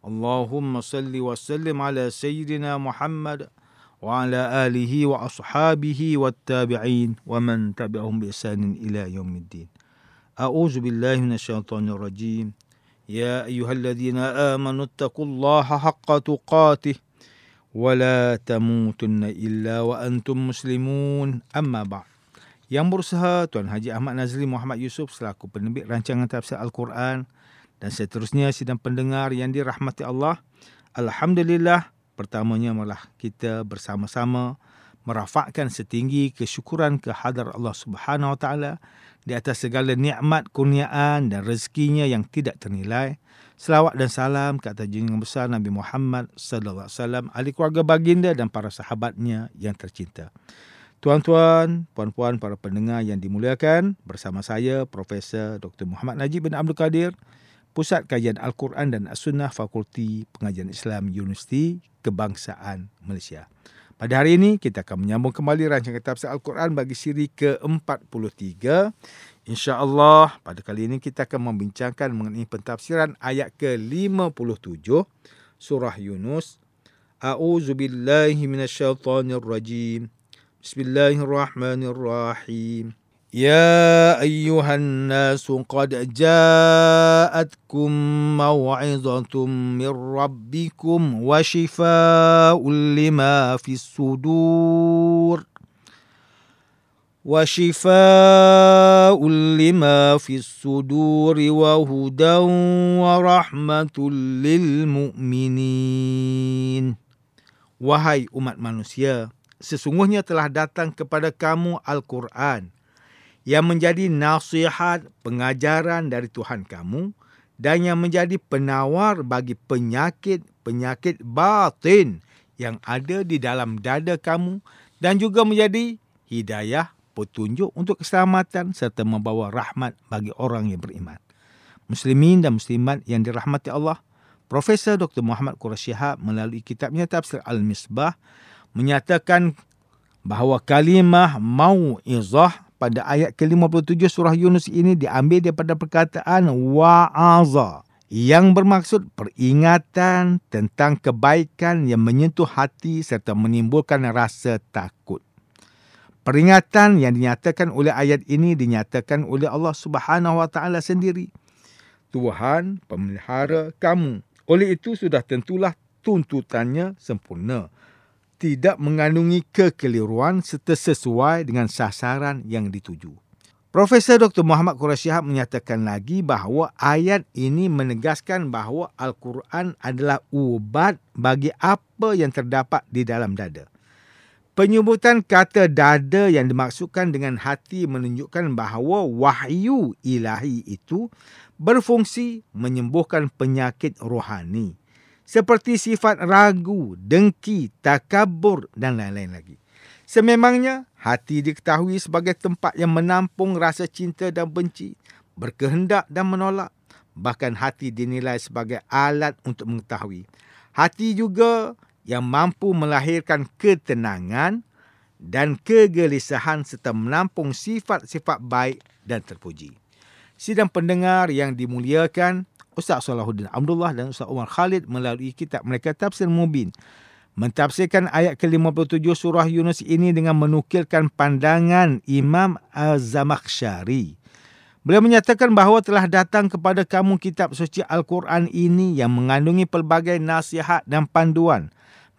Allahumma salli wa sallim ala Sayyidina Muhammad wa ala alihi wa ashabihi wa tabi'in wa man tabi'ahum bi isanin ila yawmiddin. A'udzu billahi minash shaitanir rajim. Ya ayyuhalladhina amanu taqullaha haqqa tuqatih wa la tamutunna illa wa antum muslimun. Amma ba'd. Yang berusaha Tuan Haji Ahmad Nazli Muhammad Yusuf selaku penerbit rancangan tafsir Al-Quran dan seterusnya sidang pendengar yang dirahmati Allah. Alhamdulillah, pertamanya malah kita bersama-sama merafakkan setinggi kesyukuran kehadar Allah Subhanahu Wa Taala di atas segala nikmat kurniaan dan rezekinya yang tidak ternilai. Selawat dan salam ke atas junjungan besar Nabi Muhammad sallallahu alaihi wasallam, ahli keluarga baginda dan para sahabatnya yang tercinta. Tuan-tuan, puan-puan, para pendengar yang dimuliakan, bersama saya Profesor Dr. Muhammad Najib bin Abdul Kadir, Pusat Kajian Al-Quran dan As-Sunnah Fakulti Pengajian Islam Universiti Kebangsaan Malaysia. Pada hari ini kita akan menyambung kembali rancangan tafsir Al-Quran bagi siri ke-43. Insya-Allah pada kali ini kita akan membincangkan mengenai pentafsiran ayat ke-57 surah Yunus. A'udzu billahi rajim. Bismillahirrahmanirrahim. يا أيها الناس قد جاءتكم موعظة من ربكم وشفاء لما في الصدور وشفاء لما في الصدور وهدى ورحمة للمؤمنين Wahai umat manusia, sesungguhnya telah datang kepada kamu Al-Quran yang menjadi nasihat pengajaran dari Tuhan kamu dan yang menjadi penawar bagi penyakit-penyakit batin yang ada di dalam dada kamu dan juga menjadi hidayah petunjuk untuk keselamatan serta membawa rahmat bagi orang yang beriman. Muslimin dan muslimat yang dirahmati Allah, Profesor Dr. Muhammad Quraisy Shihab melalui kitabnya Tafsir Al-Misbah menyatakan bahawa kalimah mau'izah pada ayat ke-57 surah Yunus ini diambil daripada perkataan wa'aza yang bermaksud peringatan tentang kebaikan yang menyentuh hati serta menimbulkan rasa takut. Peringatan yang dinyatakan oleh ayat ini dinyatakan oleh Allah Subhanahu Wa Taala sendiri. Tuhan pemelihara kamu oleh itu sudah tentulah tuntutannya sempurna. Tidak mengandungi kekeliruan serta sesuai dengan sasaran yang dituju. Profesor Dr. Muhammad Quraisy menyatakan lagi bahawa ayat ini menegaskan bahawa Al-Quran adalah ubat bagi apa yang terdapat di dalam dada. Penyebutan kata dada yang dimaksudkan dengan hati menunjukkan bahawa wahyu ilahi itu berfungsi menyembuhkan penyakit rohani seperti sifat ragu, dengki, takabur dan lain-lain lagi. Sememangnya hati diketahui sebagai tempat yang menampung rasa cinta dan benci, berkehendak dan menolak. Bahkan hati dinilai sebagai alat untuk mengetahui. Hati juga yang mampu melahirkan ketenangan dan kegelisahan serta menampung sifat-sifat baik dan terpuji sidang pendengar yang dimuliakan Ustaz Salahuddin Abdullah dan Ustaz Umar Khalid melalui kitab mereka Tafsir Mubin mentafsirkan ayat ke-57 surah Yunus ini dengan menukilkan pandangan Imam Az-Zamakhsyari. Beliau menyatakan bahawa telah datang kepada kamu kitab suci Al-Quran ini yang mengandungi pelbagai nasihat dan panduan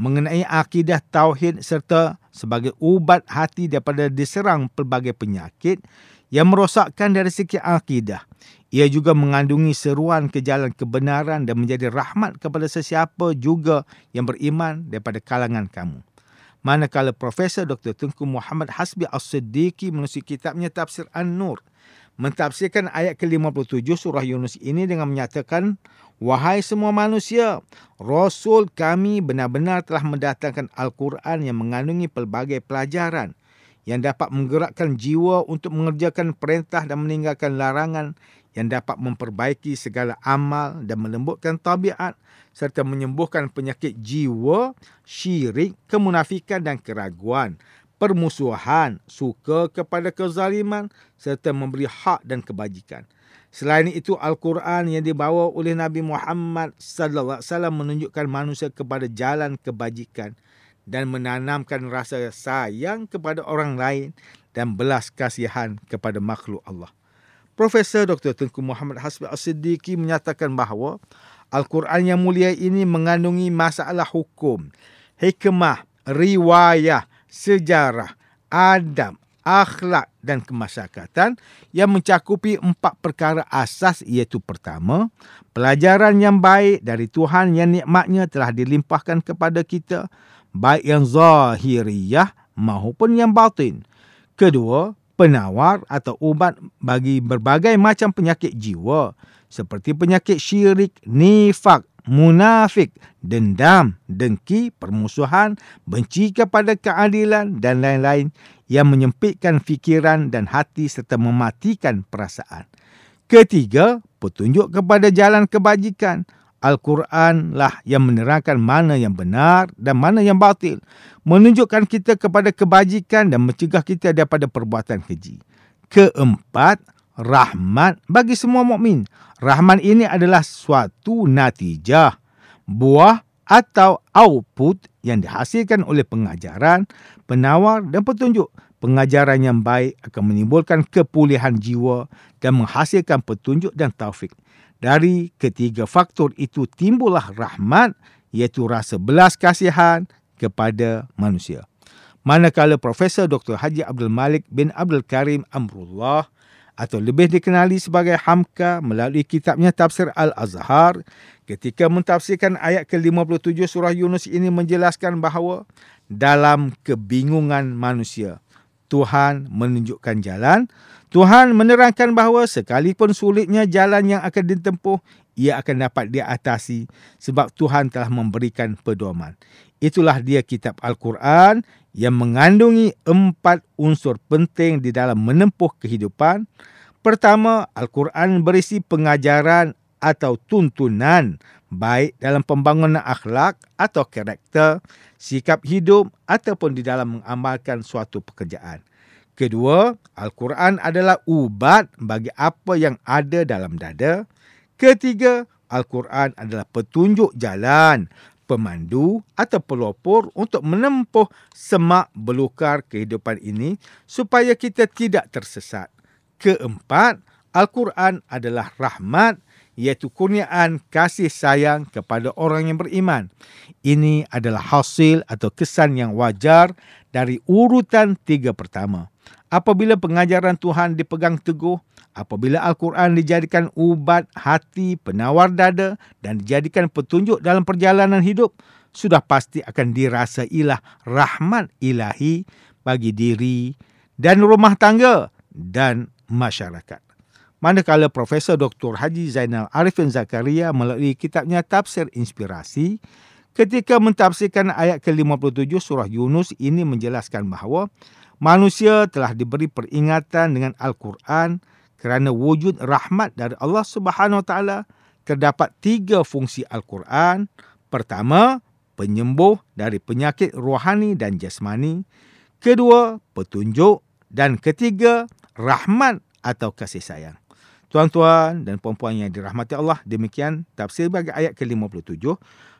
mengenai akidah tauhid serta sebagai ubat hati daripada diserang pelbagai penyakit yang merosakkan dari segi akidah. Ia juga mengandungi seruan ke jalan kebenaran dan menjadi rahmat kepada sesiapa juga yang beriman daripada kalangan kamu. Manakala Profesor Dr. Tengku Muhammad Hasbi As-Siddiqi menulis kitabnya Tafsir An-Nur mentafsirkan ayat ke-57 surah Yunus ini dengan menyatakan, Wahai semua manusia, Rasul kami benar-benar telah mendatangkan Al-Quran yang mengandungi pelbagai pelajaran yang dapat menggerakkan jiwa untuk mengerjakan perintah dan meninggalkan larangan yang dapat memperbaiki segala amal dan melembutkan tabiat serta menyembuhkan penyakit jiwa, syirik, kemunafikan dan keraguan permusuhan, suka kepada kezaliman serta memberi hak dan kebajikan. Selain itu Al-Quran yang dibawa oleh Nabi Muhammad sallallahu alaihi wasallam menunjukkan manusia kepada jalan kebajikan dan menanamkan rasa sayang kepada orang lain dan belas kasihan kepada makhluk Allah. Profesor Dr. Tengku Muhammad Hasbi As-Siddiqi menyatakan bahawa Al-Quran yang mulia ini mengandungi masalah hukum, hikmah, riwayah, sejarah, adab, akhlak dan kemasyarakatan yang mencakupi empat perkara asas iaitu pertama, pelajaran yang baik dari Tuhan yang nikmatnya telah dilimpahkan kepada kita, baik yang zahiriyah maupun yang batin. Kedua, penawar atau ubat bagi berbagai macam penyakit jiwa seperti penyakit syirik, nifak, munafik, dendam, dengki, permusuhan, benci kepada keadilan dan lain-lain yang menyempitkan fikiran dan hati serta mematikan perasaan. Ketiga, petunjuk kepada jalan kebajikan. Al-Quran lah yang menerangkan mana yang benar dan mana yang batil. Menunjukkan kita kepada kebajikan dan mencegah kita daripada perbuatan keji. Keempat, rahmat bagi semua mukmin. Rahmat ini adalah suatu natijah, buah atau output yang dihasilkan oleh pengajaran, penawar dan petunjuk. Pengajaran yang baik akan menimbulkan kepulihan jiwa dan menghasilkan petunjuk dan taufik. Dari ketiga faktor itu timbullah rahmat iaitu rasa belas kasihan kepada manusia. Manakala Profesor Dr. Haji Abdul Malik bin Abdul Karim Amrullah atau lebih dikenali sebagai Hamka melalui kitabnya Tafsir Al-Azhar ketika mentafsirkan ayat ke-57 surah Yunus ini menjelaskan bahawa dalam kebingungan manusia Tuhan menunjukkan jalan. Tuhan menerangkan bahawa sekalipun sulitnya jalan yang akan ditempuh ia akan dapat diatasi sebab Tuhan telah memberikan pedoman. Itulah dia kitab Al-Quran yang mengandungi empat unsur penting di dalam menempuh kehidupan. Pertama, Al-Quran berisi pengajaran atau tuntunan baik dalam pembangunan akhlak atau karakter, sikap hidup ataupun di dalam mengamalkan suatu pekerjaan. Kedua, Al-Quran adalah ubat bagi apa yang ada dalam dada. Ketiga, Al-Quran adalah petunjuk jalan pemandu atau pelopor untuk menempuh semak belukar kehidupan ini supaya kita tidak tersesat. Keempat, Al-Quran adalah rahmat iaitu kurniaan kasih sayang kepada orang yang beriman. Ini adalah hasil atau kesan yang wajar dari urutan tiga pertama. Apabila pengajaran Tuhan dipegang teguh, apabila Al-Quran dijadikan ubat hati, penawar dada dan dijadikan petunjuk dalam perjalanan hidup, sudah pasti akan dirasailah rahmat ilahi bagi diri dan rumah tangga dan masyarakat. Manakala Profesor Dr. Haji Zainal Arifin Zakaria melalui kitabnya Tafsir Inspirasi, ketika mentafsirkan ayat ke-57 surah Yunus ini menjelaskan bahawa manusia telah diberi peringatan dengan Al-Quran kerana wujud rahmat dari Allah Subhanahu Taala terdapat tiga fungsi Al-Quran. Pertama, penyembuh dari penyakit rohani dan jasmani. Kedua, petunjuk dan ketiga, rahmat atau kasih sayang. Tuan-tuan dan puan-puan yang dirahmati Allah, demikian tafsir bagi ayat ke-57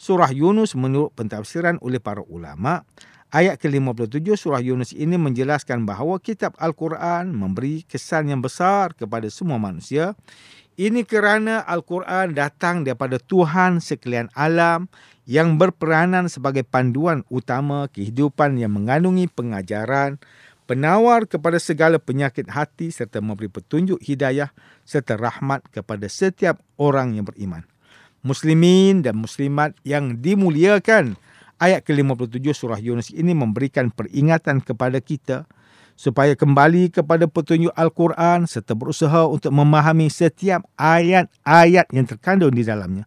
surah Yunus menurut pentafsiran oleh para ulama. Ayat ke-57 surah Yunus ini menjelaskan bahawa kitab Al-Quran memberi kesan yang besar kepada semua manusia. Ini kerana Al-Quran datang daripada Tuhan sekalian alam yang berperanan sebagai panduan utama kehidupan yang mengandungi pengajaran, penawar kepada segala penyakit hati serta memberi petunjuk hidayah serta rahmat kepada setiap orang yang beriman. Muslimin dan muslimat yang dimuliakan, ayat ke-57 surah Yunus ini memberikan peringatan kepada kita supaya kembali kepada petunjuk Al-Quran serta berusaha untuk memahami setiap ayat-ayat yang terkandung di dalamnya.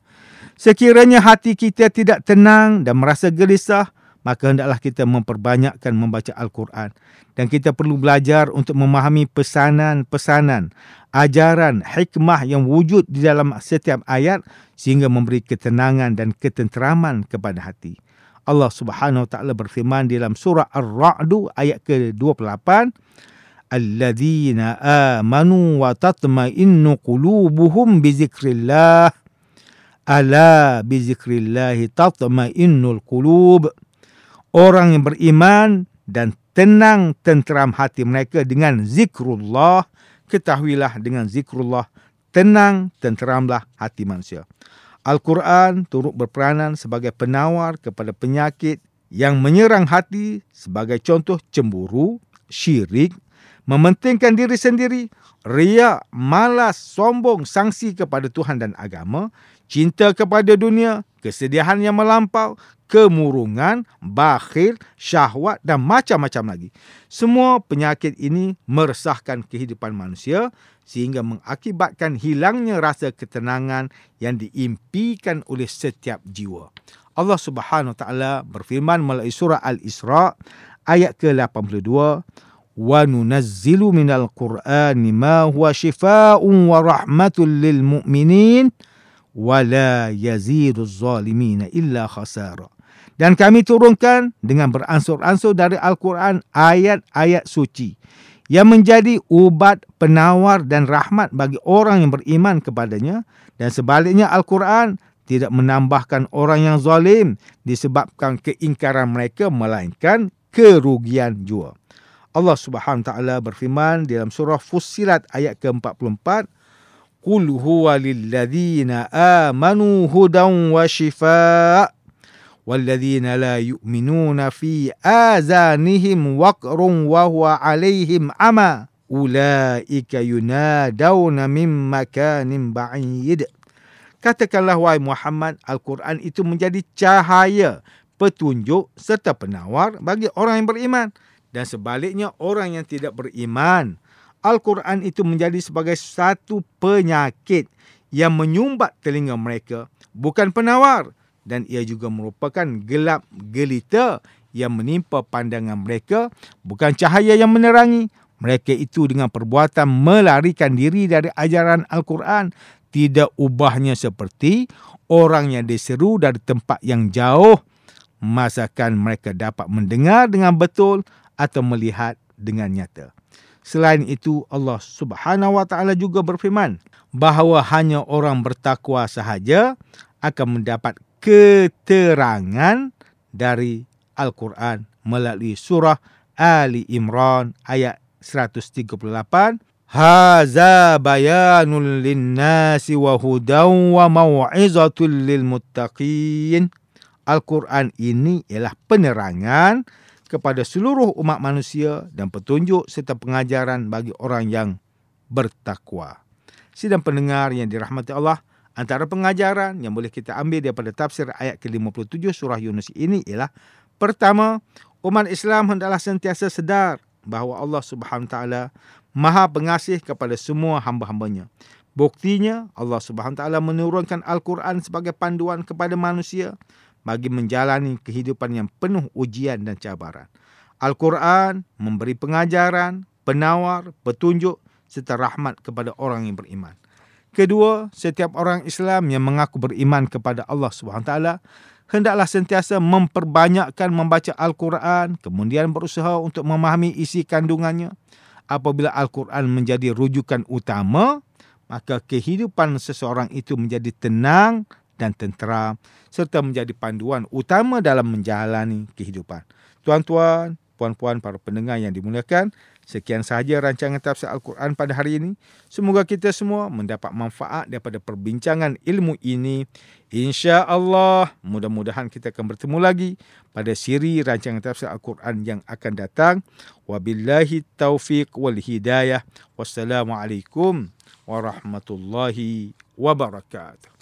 Sekiranya hati kita tidak tenang dan merasa gelisah, maka hendaklah kita memperbanyakkan membaca Al-Quran. Dan kita perlu belajar untuk memahami pesanan-pesanan, ajaran, hikmah yang wujud di dalam setiap ayat sehingga memberi ketenangan dan ketenteraman kepada hati. Allah Subhanahu wa taala berfirman dalam surah Ar-Ra'd ayat ke-28 Alladzina amanu wa tatma'innu qulubuhum bi zikrillah ala bi zikrillah tatma'innul qulub Orang yang beriman dan tenang tenteram hati mereka dengan zikrullah ketahuilah dengan zikrullah tenang tenteramlah hati manusia. Al-Quran turut berperanan sebagai penawar kepada penyakit yang menyerang hati sebagai contoh cemburu, syirik, mementingkan diri sendiri, riak, malas, sombong, sangsi kepada Tuhan dan agama, cinta kepada dunia, kesedihan yang melampau, kemurungan, bakhil, syahwat dan macam-macam lagi. Semua penyakit ini meresahkan kehidupan manusia sehingga mengakibatkan hilangnya rasa ketenangan yang diimpikan oleh setiap jiwa. Allah Subhanahu Wa Taala berfirman melalui surah Al-Isra ayat ke-82 wa nunazzilu minal qur'ani ma huwa shifaa'un wa rahmatul lil mu'minin wa la yazidu zalimin illa khasara dan kami turunkan dengan beransur-ansur dari Al-Quran ayat-ayat suci yang menjadi ubat penawar dan rahmat bagi orang yang beriman kepadanya dan sebaliknya Al-Quran tidak menambahkan orang yang zalim disebabkan keingkaran mereka melainkan kerugian jua. Allah Subhanahu taala berfirman dalam surah Fussilat ayat ke-44 Qul huwa lil ladzina amanu hudan wa shifaa والذين لا يؤمنون في آذانهم وقر وهو عليهم عمى أولئك ينادون من مكان بعيد Katakanlah wahai Muhammad, Al-Quran itu menjadi cahaya, petunjuk serta penawar bagi orang yang beriman. Dan sebaliknya orang yang tidak beriman. Al-Quran itu menjadi sebagai satu penyakit yang menyumbat telinga mereka. Bukan penawar. Dan ia juga merupakan gelap gelita yang menimpa pandangan mereka bukan cahaya yang menerangi. Mereka itu dengan perbuatan melarikan diri dari ajaran Al-Quran tidak ubahnya seperti orang yang diseru dari tempat yang jauh. Masakan mereka dapat mendengar dengan betul atau melihat dengan nyata Selain itu Allah Subhanahu wa taala juga berfirman bahawa hanya orang bertakwa sahaja akan mendapat keterangan dari Al-Quran melalui surah Ali Imran ayat 138 Haza bayanul linnasi wa hudan wa mau'izatul lil muttaqin. Al-Quran ini ialah penerangan kepada seluruh umat manusia dan petunjuk serta pengajaran bagi orang yang bertakwa. Sidang pendengar yang dirahmati Allah, Antara pengajaran yang boleh kita ambil daripada tafsir ayat ke-57 surah Yunus ini ialah pertama, umat Islam hendaklah sentiasa sedar bahawa Allah Subhanahu taala Maha pengasih kepada semua hamba-hambanya. Buktinya Allah Subhanahu taala menurunkan Al-Quran sebagai panduan kepada manusia bagi menjalani kehidupan yang penuh ujian dan cabaran. Al-Quran memberi pengajaran, penawar, petunjuk serta rahmat kepada orang yang beriman. Kedua, setiap orang Islam yang mengaku beriman kepada Allah SWT hendaklah sentiasa memperbanyakkan membaca Al-Quran kemudian berusaha untuk memahami isi kandungannya. Apabila Al-Quran menjadi rujukan utama, maka kehidupan seseorang itu menjadi tenang dan tentera serta menjadi panduan utama dalam menjalani kehidupan. Tuan-tuan, puan-puan para pendengar yang dimuliakan, Sekian sahaja rancangan tafsir Al-Quran pada hari ini. Semoga kita semua mendapat manfaat daripada perbincangan ilmu ini. Insya Allah, mudah-mudahan kita akan bertemu lagi pada siri rancangan tafsir Al-Quran yang akan datang. Wabillahi taufiq wal hidayah. Wassalamualaikum warahmatullahi wabarakatuh.